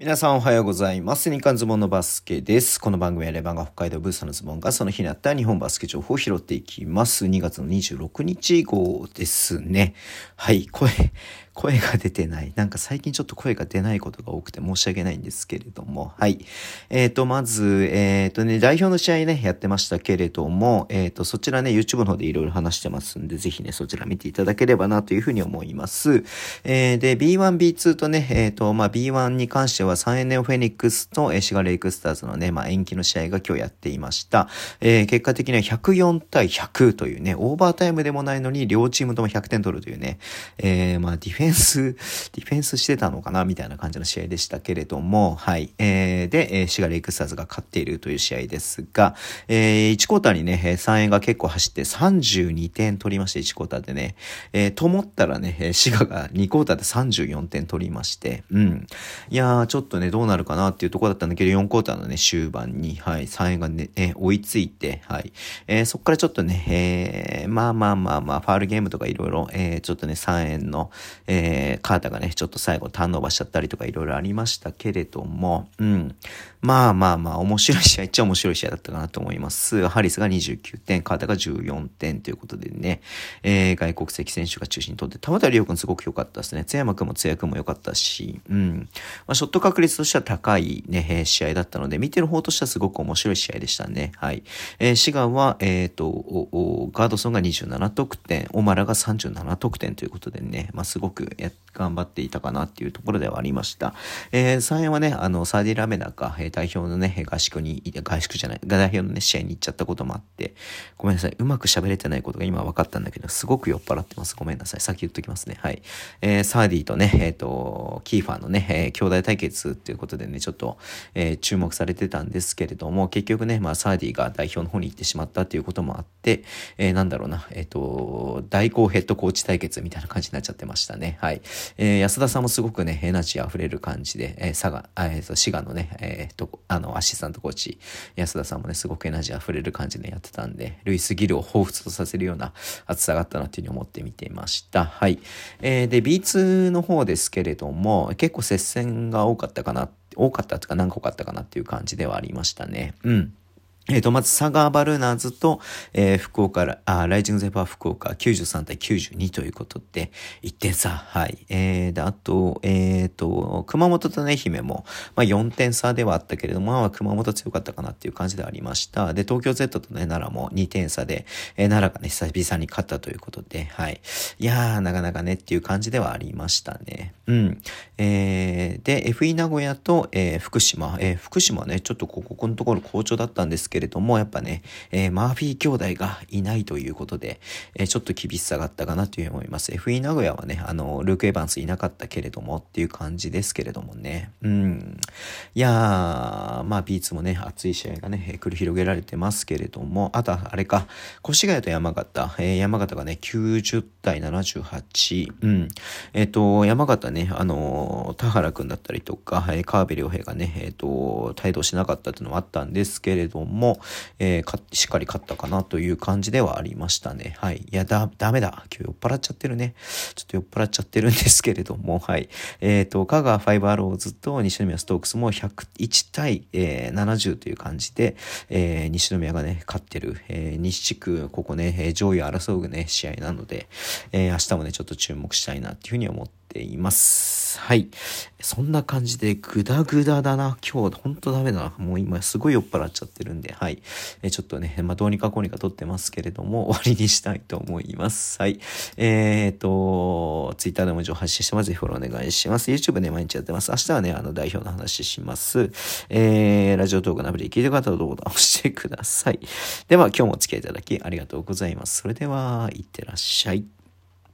皆さんおはようございます。日刊ズボンのバスケです。この番組はレバンが北海道ブースのズボンがその日にあった日本バスケ情報を拾っていきます。2月の26日号ですね。はい、声、声が出てない。なんか最近ちょっと声が出ないことが多くて申し訳ないんですけれども。はい。えっ、ー、と、まず、えっ、ー、とね、代表の試合ね、やってましたけれども、えっ、ー、と、そちらね、YouTube の方でいろいろ話してますんで、ぜひね、そちら見ていただければなというふうに思います。えー、で、B1、B2 とね、えっ、と、まあ、B1 に関しては3円ネオフェニックスと、えシガレイクスターズのね、まあ、延期の試合が今日やっていました。えー結果的には104対100というね、オーバータイムでもないのに、両チームとも100点取るというね、えーまあ、ディフェンス、ディフェンスしてたのかなみたいな感じの試合でしたけれども、はい。えー、で、えー、シガレイクスターズが勝っているという試合ですが、えー、1クォーターにね、3円が結構走って32点取りまして、1クォーターでね、えー、と思ったらね、シガが2クォーターで34点取りまして、うん。いやー、ちょょっとね、どうなるかなっていうところだったんだけど、4クォーターのね、終盤に、はい、3円がね、え、追いついて、はい。えー、そっからちょっとね、えー、まあまあまあまあ、ファールゲームとかいろいろ、えー、ちょっとね、3円の、えー、カータががね、ちょっと最後ターンオーバーしちゃったりとかいろいろありましたけれども、うん。まあまあまあ、面白い試合っちゃ面白い試合だったかなと思います。ハリスが29点、カータが14点ということでね、えー、外国籍選手が中心にとって、玉田畑亮君すごく良かったですね。津山君も津谷君も良かったし、うん。まあ、ショット確率としては高いね、試合だったので、見てる方としてはすごく面白い試合でしたね。はい。えー、滋賀は、えっ、ー、と、ガードソンが27得点、オマラが37得点ということでね、まあ、すごく頑張っていたかなっていうところではありました。えー、3円はね、あの、サーディ・ラメナが、えー、代表のね、合宿に、合宿じゃない、代表のね、試合に行っちゃったこともあって、ごめんなさい、うまく喋れてないことが今分かったんだけど、すごく酔っ払ってます。ごめんなさい。先言っときますね。はい。えー、サーディとね、えっ、ー、と、キーファーのね、えー、兄弟対決っていうことでね、ちょっと、えー、注目されてたんですけれども、結局ね、まあ、サーディが代表の方に行ってしまったっていうこともあって、えー、なんだろうな、えっ、ー、と、代行ヘッドコーチ対決みたいな感じになっちゃってましたね。はい。えー、安田さんもすごくね、エナジー溢れる感じで、えー、佐賀、えー、と、滋賀のね、えー、と、あの、アシスタントコーチ、安田さんもね、すごくエナジー溢れる感じでやってたんで、ルイス・ギルを彷彿とさせるような熱さがあったなっていうふうに思って見ていました。はい。えー、で、B2 の方ですけれども、結構接戦が多かったかな、多かったとか何個かあったかなっていう感じではありましたね。うん。えっ、ー、と、まず、サガーバルーナーズと、えー、福岡あ、ライジングゼパー福岡93対92ということで、1点差。はい。えー、で、あと、えっ、ー、と、熊本とね、姫も、まあ、4点差ではあったけれども、まあ、熊本強かったかなっていう感じでありました。で、東京 Z とね、奈良も2点差で、えー、奈良がね、久々に勝ったということで、はい。いやー、なかなかねっていう感じではありましたね。うん。えー、で、FE 名古屋と、えー、福島、えー、福島ね、ちょっとここのところ好調だったんですけど、けれども、やっぱね、えー、マーフィー兄弟がいないということで、えー、ちょっと厳しさがあったかなというふうに思います。FE 名古屋はね、あの、ルーク・エヴァンスいなかったけれどもっていう感じですけれどもね。うん。いやー、まあ、ビーツもね、熱い試合がね、繰り広げられてますけれども、あとはあれか、越谷と山形、えー、山形がね、90対78、うん。えっ、ー、と、山形ね、あの、田原くんだったりとか、えー、川辺良平がね、えっ、ー、と、帯同しなかったっていうのはあったんですけれども、も、えー、しっかり勝ったかなという感じではありましたね。はい。いや、だ、ダメだ。今日酔っ払っちゃってるね。ちょっと酔っ払っちゃってるんですけれども、はい。えっ、ー、と、香川ファイバーローズと西宮ストークスも101対、えー、70という感じで、えー、西宮がね、勝ってる。えー、西地区、ここね、上位を争うね、試合なので、えー、明日もね、ちょっと注目したいなっていうふうに思ってています。はい。そんな感じでグダグダだな。今日ほんとダメだな。もう今すごい酔っ払っちゃってるんで、はい。えちょっとね、まあ、どうにかこうにか撮ってますけれども、終わりにしたいと思います。はい。えー、っと、Twitter でも情報発信してます。ぜひフォローお願いします。YouTube ね、毎日やってます。明日はね、あの、代表の話します。えー、ラジオトークのアプリ聞いてる方はどうぞ押してください。では、今日もお付き合いいただきありがとうございます。それでは、いってらっしゃい。